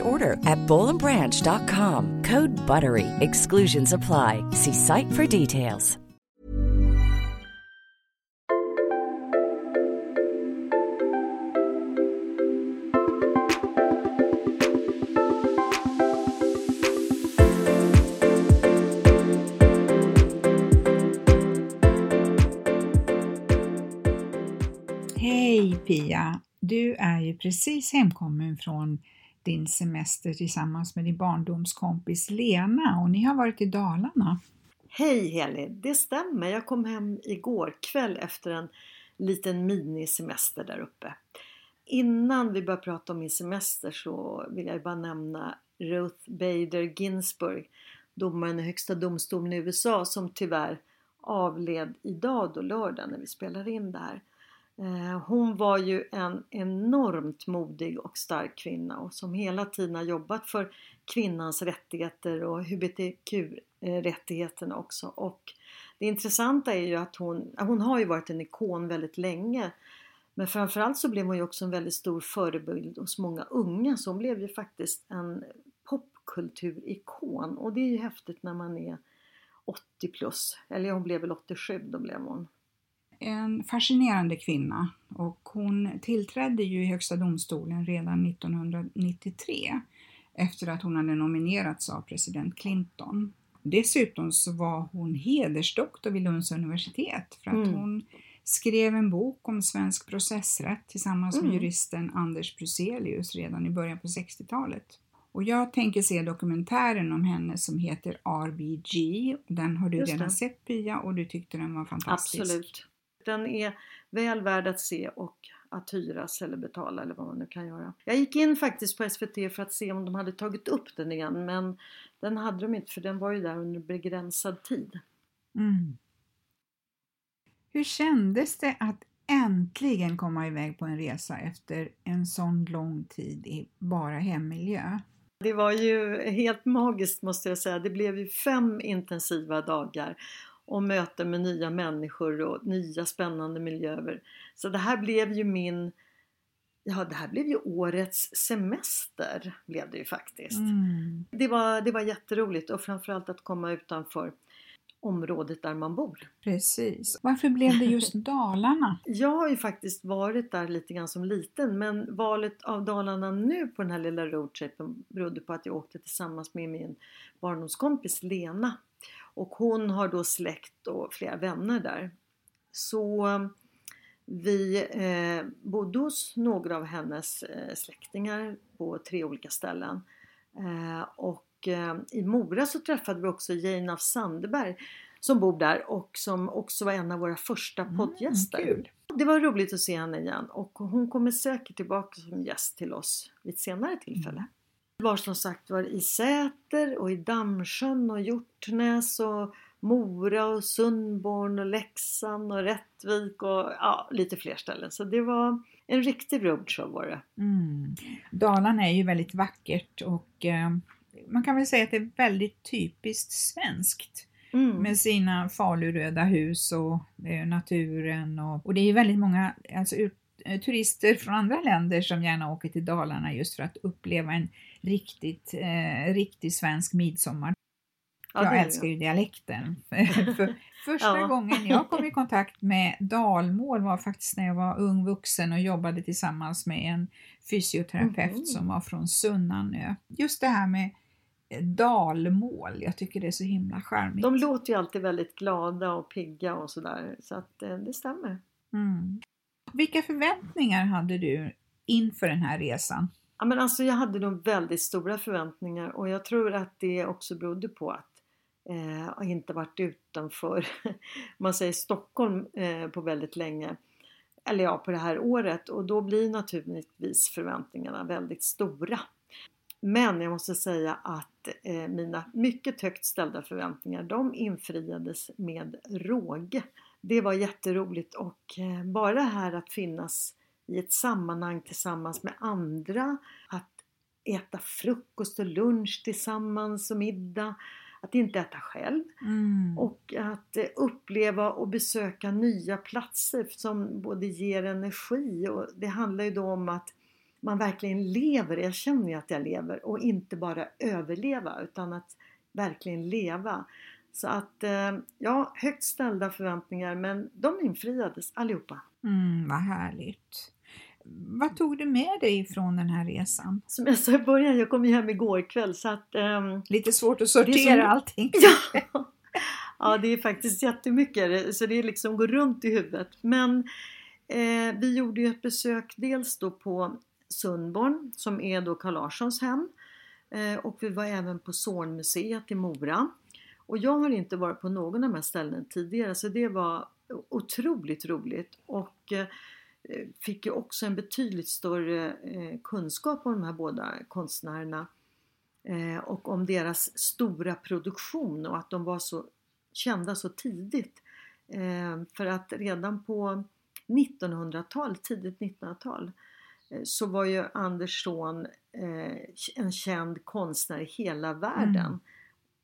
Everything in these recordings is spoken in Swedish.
order at bowlandbranch.com. Code BUTTERY. Exclusions apply. See site for details. Hej Pia! Du är ju precis hemkommen från din semester tillsammans med din barndomskompis Lena och ni har varit i Dalarna. Hej Heli! Det stämmer. Jag kom hem igår kväll efter en liten minisemester där uppe. Innan vi börjar prata om min semester så vill jag bara nämna Ruth Bader Ginsburg, domaren i Högsta domstolen i USA som tyvärr avled idag då lördag när vi spelar in det här. Eh, hon var ju en enormt modig och stark kvinna och som hela tiden har jobbat för kvinnans rättigheter och hbtq-rättigheterna också. Och det intressanta är ju att hon, hon har ju varit en ikon väldigt länge. Men framförallt så blev hon ju också en väldigt stor förebild hos många unga så hon blev ju faktiskt en popkulturikon och det är ju häftigt när man är 80 plus. Eller hon blev väl 87, då blev hon en fascinerande kvinna och hon tillträdde ju i Högsta domstolen redan 1993 efter att hon hade nominerats av president Clinton. Dessutom så var hon hedersdoktor vid Lunds universitet för att mm. hon skrev en bok om svensk processrätt tillsammans mm. med juristen Anders Bruzelius redan i början på 60-talet. Och jag tänker se dokumentären om henne som heter RBG. Den har du redan sett Pia och du tyckte den var fantastisk. Absolut. Den är väl värd att se och att hyras eller betala eller vad man nu kan göra. Jag gick in faktiskt på SVT för att se om de hade tagit upp den igen men den hade de inte för den var ju där under begränsad tid. Mm. Hur kändes det att äntligen komma iväg på en resa efter en sån lång tid i bara hemmiljö? Det var ju helt magiskt måste jag säga. Det blev ju fem intensiva dagar och möten med nya människor och nya spännande miljöer. Så det här blev ju min Ja, det här blev ju årets semester blev det ju faktiskt. Mm. Det, var, det var jätteroligt och framförallt att komma utanför området där man bor. Precis. Varför blev det just Dalarna? Jag har ju faktiskt varit där lite grann som liten men valet av Dalarna nu på den här lilla roadtripen berodde på att jag åkte tillsammans med min barndomskompis Lena och hon har då släkt och flera vänner där. Så vi eh, bodde hos några av hennes eh, släktingar på tre olika ställen. Eh, och eh, i Mora så träffade vi också Jane af Sandberg som bor där och som också var en av våra första mm, poddgäster. Mm, det var roligt att se henne igen och hon kommer säkert tillbaka som gäst till oss vid ett senare tillfälle. Mm var som sagt var i Säter och i Dammsjön och Hjortnäs och Mora och Sundborn och Leksand och Rättvik och ja, lite fler ställen. Så det var en riktig roadshow var det. Mm. Dalarna är ju väldigt vackert och eh, man kan väl säga att det är väldigt typiskt svenskt. Mm. Med sina faluröda hus och eh, naturen och, och det är ju väldigt många alltså, ut, turister från andra länder som gärna åker till Dalarna just för att uppleva en riktigt, eh, riktig svensk midsommar. Ja, jag älskar ju dialekten. För första ja. gången jag kom i kontakt med dalmål var faktiskt när jag var ung vuxen och jobbade tillsammans med en fysioterapeut mm. som var från Sunnanö. Just det här med dalmål. Jag tycker det är så himla charmigt. De låter ju alltid väldigt glada och pigga och sådär så att eh, det stämmer. Mm. Vilka förväntningar hade du inför den här resan? Ja, men alltså jag hade nog väldigt stora förväntningar och jag tror att det också berodde på att eh, inte varit utanför man säger Stockholm eh, på väldigt länge. Eller ja, på det här året och då blir naturligtvis förväntningarna väldigt stora. Men jag måste säga att eh, mina mycket högt ställda förväntningar de infriades med råge. Det var jätteroligt och eh, bara det här att finnas i ett sammanhang tillsammans med andra, att äta frukost och lunch tillsammans och middag, att inte äta själv Mm. och att eh, uppleva och besöka nya platser som både ger energi och det handlar ju då om att man verkligen lever, jag känner ju att jag lever och inte bara överleva utan att verkligen leva. Så att eh, ja, högt ställda förväntningar men de infriades allihopa. Mm, vad härligt. Vad tog du med dig från den här resan? Som jag sa i början, jag kom ju hem igår kväll så att ehm, Lite svårt att sortera som- allting. Ja. ja, det är faktiskt jättemycket så det liksom går runt i huvudet. Men eh, vi gjorde ju ett besök dels då på Sundborn som är då Carl Larssons hem eh, och vi var även på Zornmuseet i Mora. Och jag har inte varit på någon av de här ställena tidigare så det var otroligt roligt och eh, fick ju också en betydligt större eh, kunskap om de här båda konstnärerna eh, och om deras stora produktion och att de var så kända så tidigt. För att redan på 1900-tal, tidigt 1900-tal, så var ju Andersson en känd konstnär i hela världen. Mm.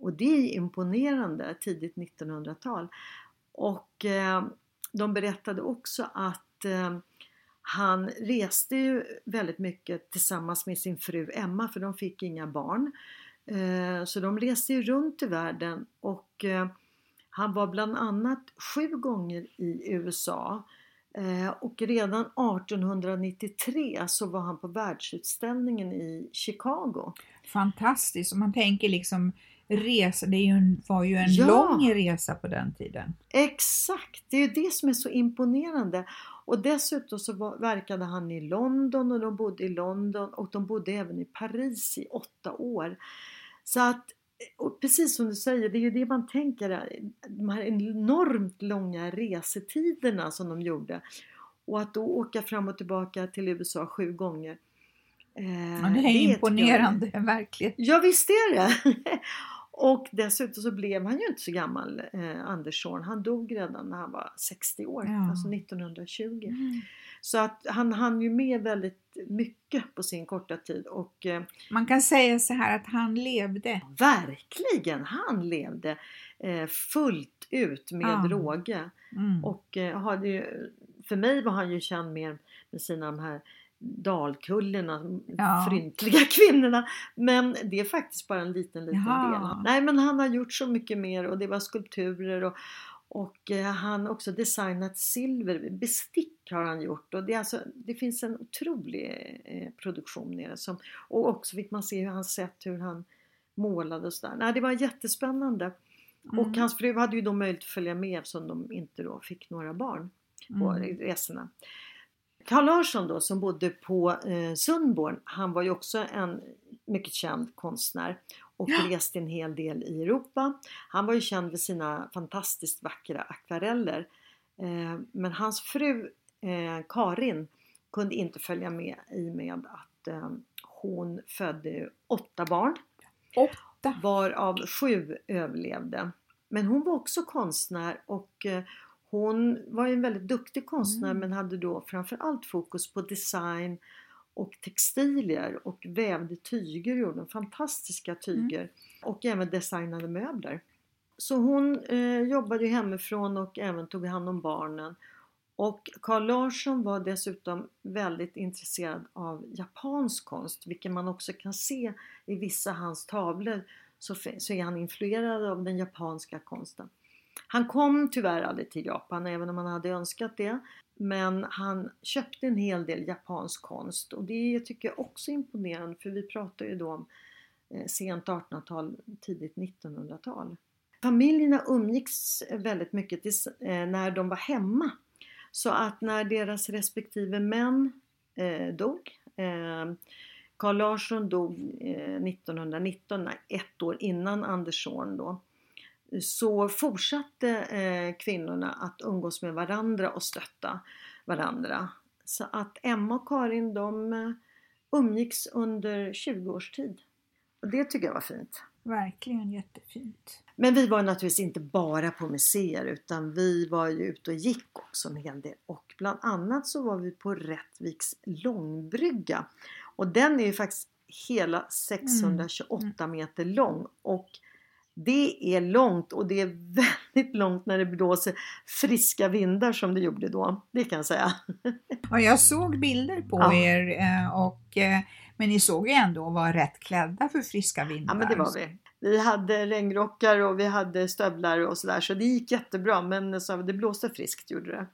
Och det är imponerande, tidigt 1900-tal. Och eh, de berättade också att eh, han reste ju väldigt mycket tillsammans med sin fru Emma för de fick inga barn. Eh, så de reste ju runt i världen och eh, han var bland annat sju gånger i USA eh, och redan 1893 så var han på världsutställningen i Chicago. Fantastiskt. Om man tänker liksom resa, det en, var ju en Ja. lång resa på den tiden. Exakt, det är ju det som är så imponerande. Och dessutom så var, verkade han i London och de bodde i London och de bodde även i Paris i åtta år. Så att, och precis som du säger, det är ju det man tänker, de här enormt långa resetiderna som de gjorde. Och att då åka fram och tillbaka till USA sju gånger. eh, Ja, det är jag- imponerande, verkligen. Ja visst är det! Och dessutom så blev han ju inte så gammal, eh, Andersson. Han dog redan när han var 60 år, Ja. alltså 1920. Så att han hann ju med väldigt mycket på sin korta tid och eh, Man kan säga så här att han levde. verkligen, han levde eh, fullt ut med Ja. råge. Mm. Och eh, hade ju, för mig var han ju känd mer med sina de här dalkullorna, Ja. fryntliga kvinnorna. Men det är faktiskt bara en liten, liten Jaha. del. Nej men han har gjort så mycket mer och det var skulpturer och, och eh, han har också designat silver, bestick har han gjort och det, är alltså, det finns en otrolig eh, produktion nere. Som, och också fick man se hur han sett hur han målade och sådär. Nej, det var jättespännande. Mm. Och hans fru hade ju då möjlighet att följa med eftersom de inte då fick några barn på Mm. resorna. Carl Larsson då som bodde på eh, Sundborn, han var ju också en mycket känd konstnär och Ja. reste en hel del i Europa. Han var ju känd för sina fantastiskt vackra akvareller. Eh, men hans fru eh, Karin kunde inte följa med i med att eh, hon födde åtta barn Åtta. varav sju överlevde. Men hon var också konstnär och eh, hon var ju en väldigt duktig konstnär Mm. men hade då framförallt fokus på design och textilier och vävde tyger, gjorde fantastiska tyger och även designade möbler. Så hon eh, jobbade ju hemifrån och även tog hand om barnen. Och Carl Larsson var dessutom väldigt intresserad av japansk konst, vilket man också kan se i vissa hans tavlor så, så är han influerad av den japanska konsten. Han kom tyvärr aldrig till Japan även om han hade önskat det. Men han köpte en hel del japansk konst och det tycker jag också är imponerande för vi pratar ju då om eh, sent 1800-tal, tidigt 1900-tal. Familjerna umgicks väldigt mycket eh, när de var hemma. Så att när deras respektive män eh, dog, eh, Carl Larsson dog eh, 1919, ett år innan Anders Zorn då, så fortsatte eh, kvinnorna att umgås med varandra och stötta varandra. Så att Emma och Karin de eh, umgicks under 20 års tid. Och det tycker jag var fint. Verkligen jättefint. Men vi var naturligtvis inte bara på museer utan vi var ju ute och gick också en hel del. Och bland annat så var vi på Rättviks långbrygga. Och den är ju faktiskt hela 628 mm. meter lång. Och det är långt och det är väldigt långt när det blåser friska vindar som det gjorde då. Det kan jag säga. Ja, jag såg bilder på ja. er eh, och eh, men ni såg ju ändå vara rätt klädda för friska vindar. Ja men det var vi. Vi hade regnrockar och vi hade stövlar och sådär så det gick jättebra men så det blåste friskt gjorde det.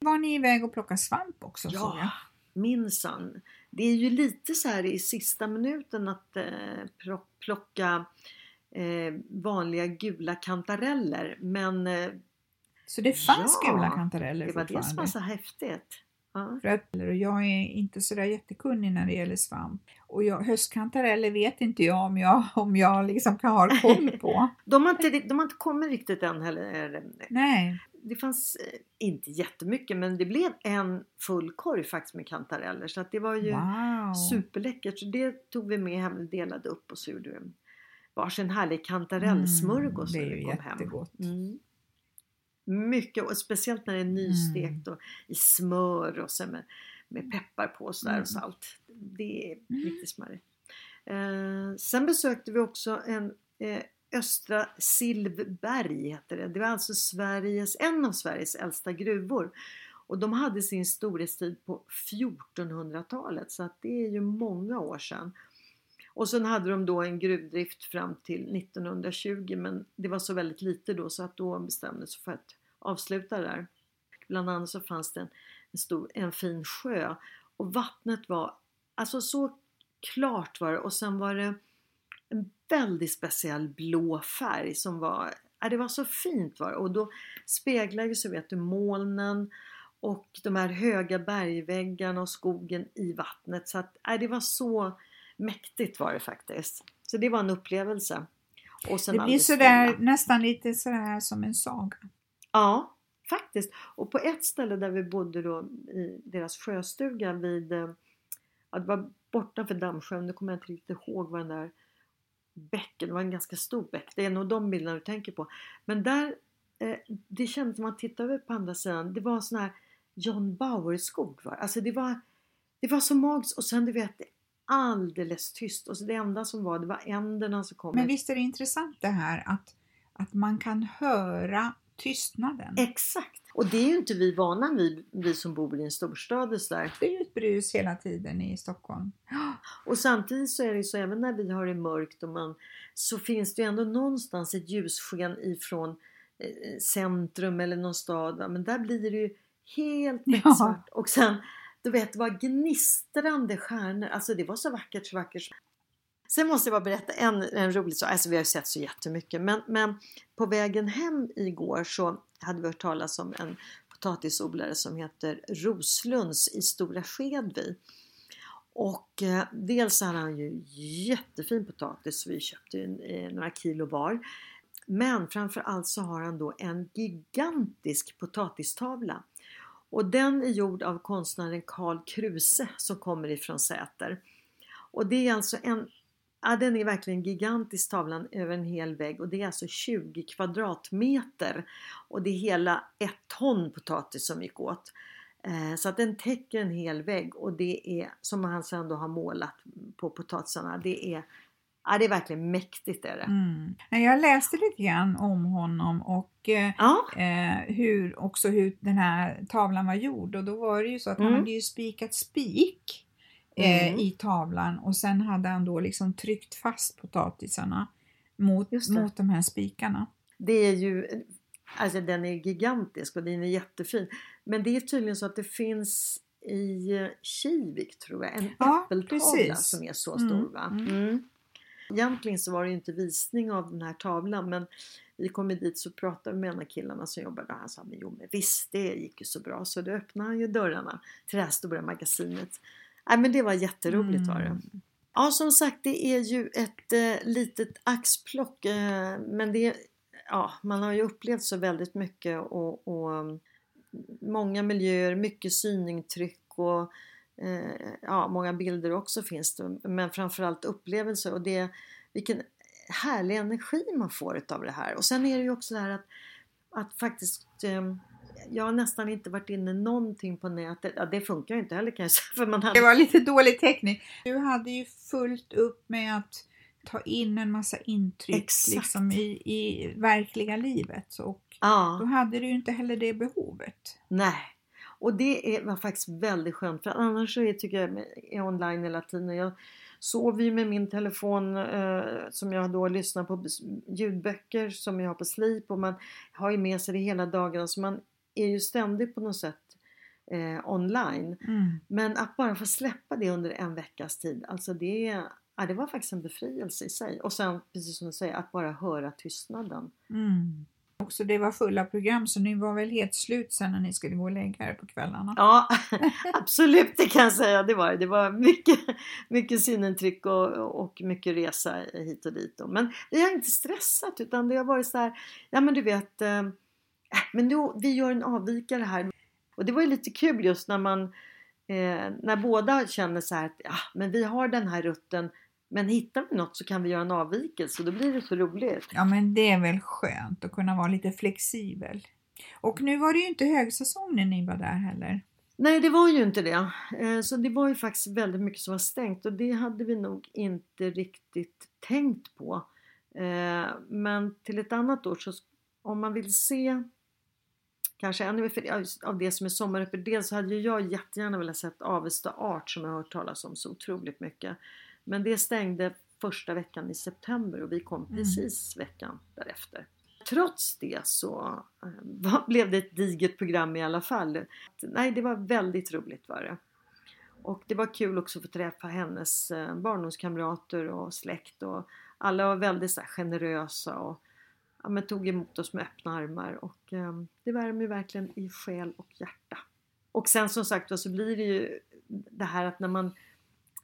Var ni iväg och plockade svamp också? Ja, minsann. Det är ju lite så här i sista minuten att eh, plocka eh, vanliga gula kantareller men eh, Så det fanns ja, gula kantareller det var det som var så häftigt. Ja. Jag är inte sådär jättekunnig när det gäller svamp. Och jag, höstkantareller vet inte jag om jag, om jag liksom kan ha koll på. de, har inte, de har inte kommit riktigt än heller. Nej. Det fanns eh, inte jättemycket men det blev en full korg faktiskt med kantareller så att det var ju wow. superläckert. Så det tog vi med hem och delade upp och så gjorde vi varsin härlig kantarellsmörgås mm, det är ju jättegott. Hem. Mm. Mycket och speciellt när det är nystekt och i smör och så med, med peppar på och, sådär och salt. Det är riktigt smarrigt. Eh, sen besökte vi också en eh, Östra Silvberg heter det. Det var alltså Sveriges, en av Sveriges äldsta gruvor. Och de hade sin storhetstid på 1400-talet så att det är ju många år sedan. Och sen hade de då en gruvdrift fram till 1920 men det var så väldigt lite då så att då bestämdes för att avsluta där. Bland annat så fanns det en, en, stor, en fin sjö och vattnet var alltså så klart var det och sen var det en väldigt speciell blå färg som var, ja, det var så fint var det. och då speglade ju så vet du molnen och de här höga bergväggarna och skogen i vattnet så att ja, det var så mäktigt var det faktiskt. Så det var en upplevelse. Och det blir sådär, nästan lite sådär som en saga. Ja, faktiskt. Och på ett ställe där vi bodde då i deras sjöstuga vid, eh, ja, det var bortanför Dammsjön, nu kommer jag inte riktigt ihåg vad den där bäcken, det var en ganska stor bäck, det är nog de bilderna du tänker på. Men där, eh, det kändes, när man tittade över på andra sidan, det var sån här John Bauer-skog. Alltså det var, det var så magiskt och sen du vet, alldeles tyst och så det enda som var det var änderna som kom. Men visst är det intressant det här att, att man kan höra tystnaden. Exakt! Och det är ju inte vi vana vid, vi som bor i en storstad. Där. Det är ju ett brus hela tiden i Stockholm. Och samtidigt så är det så även när vi har det mörkt och man, så finns det ju ändå någonstans ett ljussken ifrån eh, centrum eller någon stad. Men där blir det ju helt becksvart. Ja. Och sen du vet, det var gnistrande stjärnor. Alltså det var så vackert, så vackert. Sen måste jag bara berätta en, en rolig sak. Alltså vi har ju sett så jättemycket. Men, men på vägen hem igår så hade vi hört talas om en potatisodlare som heter Roslunds i Stora Skedvi. Och eh, dels hade han ju jättefin potatis. Vi köpte eh, några kilo var. Men framförallt så har han då en gigantisk potatistavla och den är gjord av konstnären Karl Kruse som kommer ifrån Säter. Och det är alltså en, ja den är verkligen gigantisk tavlan över en hel vägg och det är alltså 20 kvadratmeter. Och det är hela ett ton potatis som gick åt. Eh, så att den täcker en hel vägg och det är som han sen då har målat på potatisarna. Det är Ja, det är verkligen mäktigt. Är det. Mm. Jag läste lite grann om honom och eh, ja. eh, hur, också hur den här tavlan var gjord och då var det ju så att mm. han hade ju spikat spik eh, mm. i tavlan och sen hade han då liksom tryckt fast potatisarna mot, mot de här spikarna. Det är ju, alltså den är gigantisk och den är jättefin. Men det är tydligen så att det finns i Kivik tror jag, en ja, äppeltavla som är så stor. Mm. Va? Egentligen så var det inte visning av den här tavlan men vi kom dit så pratade vi med en av killarna som jobbade där. Han sa men jo men visst det gick ju så bra så då öppnade han ju dörrarna till det här stora magasinet. Nej men det var jätteroligt mm. var det. Mm. Ja som sagt det är ju ett eh, litet axplock eh, men det ja, man har ju upplevt så väldigt mycket och, och mm, många miljöer, mycket synintryck och eh, ja, många bilder också finns det. Men framförallt upplevelser och det, vilken härlig energi man får utav det här. Och sen är det ju också det här att, att faktiskt eh, jag har nästan inte varit inne någonting på nätet. Ja, det funkar ju inte heller kan jag säga. För man hade... Det var lite dålig täckning. Du hade ju fullt upp med att ta in en massa intryck liksom, i, i verkliga livet. Och ja. Då hade du ju inte heller det behovet. Nej, och det var faktiskt väldigt skönt för annars så är, tycker jag är online hela tiden. Jag sover ju med min telefon eh, som jag då lyssnar på ljudböcker som jag har på slip och man har ju med sig det hela dagen så man är ju ständigt på något sätt eh, online. Mm. Men att bara få släppa det under en veckas tid, alltså det, ja, det var faktiskt en befrielse i sig. Och sen precis som du säger, att bara höra tystnaden. Mm. Också det var fulla program så ni var väl helt slut sen när ni skulle gå och lägga er på kvällarna? Ja, absolut det kan jag säga. Det var det. var mycket, mycket synintryck och, och mycket resa hit och dit. Men vi har inte stressat utan det har varit så här, ja men du vet, eh, äh, men då, vi gör en avvikare här. Och det var ju lite kul just när man, eh, när båda känner så här att, ja men vi har den här rutten men hittar vi något så kan vi göra en avvikelse och då blir det så roligt. Ja men det är väl skönt att kunna vara lite flexibel. Och nu var det ju inte högsäsong när ni var där heller. Nej det var ju inte det. Eh, så det var ju faktiskt väldigt mycket som var stängt och det hade vi nog inte riktigt tänkt på. Eh, men till ett annat år så om man vill se kanske ännu mer av det som är sommaröppet. Dels så hade ju jag jättegärna velat sett Avesta Art som jag har hört talas om så otroligt mycket. Men det stängde första veckan i september och vi kom mm. precis veckan därefter. Trots det så äh, blev det ett digert program i alla fall. Nej, det var väldigt roligt var det. Och det var kul också att få träffa hennes äh, barndomskamrater och släkt och alla var väldigt så generösa och ja, men tog emot oss med öppna armar och äh, det värmer verkligen i själ och hjärta. Och sen som sagt så blir det ju det här att när man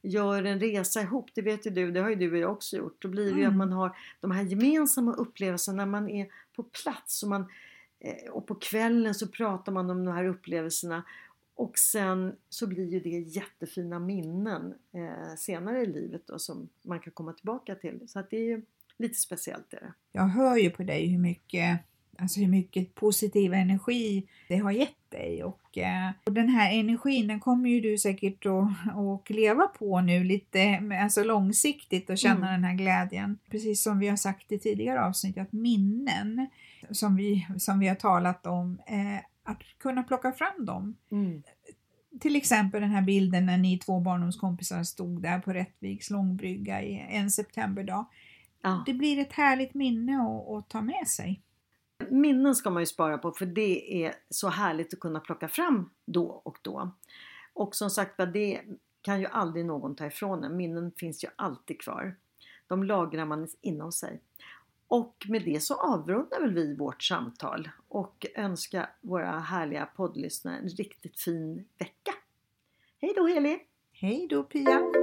gör en resa ihop, det vet ju du, det har ju du och jag också gjort. Då blir det mm. ju att mm. man har de här gemensamma upplevelserna när man är på plats och, man, eh, och på kvällen så pratar man om de här upplevelserna och sen så blir ju det jättefina minnen eh, senare i livet då som man kan komma tillbaka till. Så att det är ju lite speciellt. Är det. Jag hör ju på dig hur mycket Alltså hur mycket positiv energi det har gett dig och, eh, och den här energin den kommer ju du säkert att, att leva på nu lite alltså långsiktigt och känna mm. den här glädjen. Precis som vi har sagt i tidigare avsnitt att minnen som vi, som vi har talat om, eh, att kunna plocka fram dem. Mm. Till exempel den här bilden när ni två barndomskompisar stod där på Rättviks långbrygga i en septemberdag. Ja. Det blir ett härligt minne att, att ta med sig. Minnen ska man ju spara på för det är så härligt att kunna plocka fram då och då. Och som sagt det kan ju aldrig någon ta ifrån en. Minnen finns ju alltid kvar. De lagrar man inom sig. Och med det så avrundar väl vi vårt samtal och önskar våra härliga poddlyssnare en riktigt fin vecka. Hej då Heli! Hej då Pia!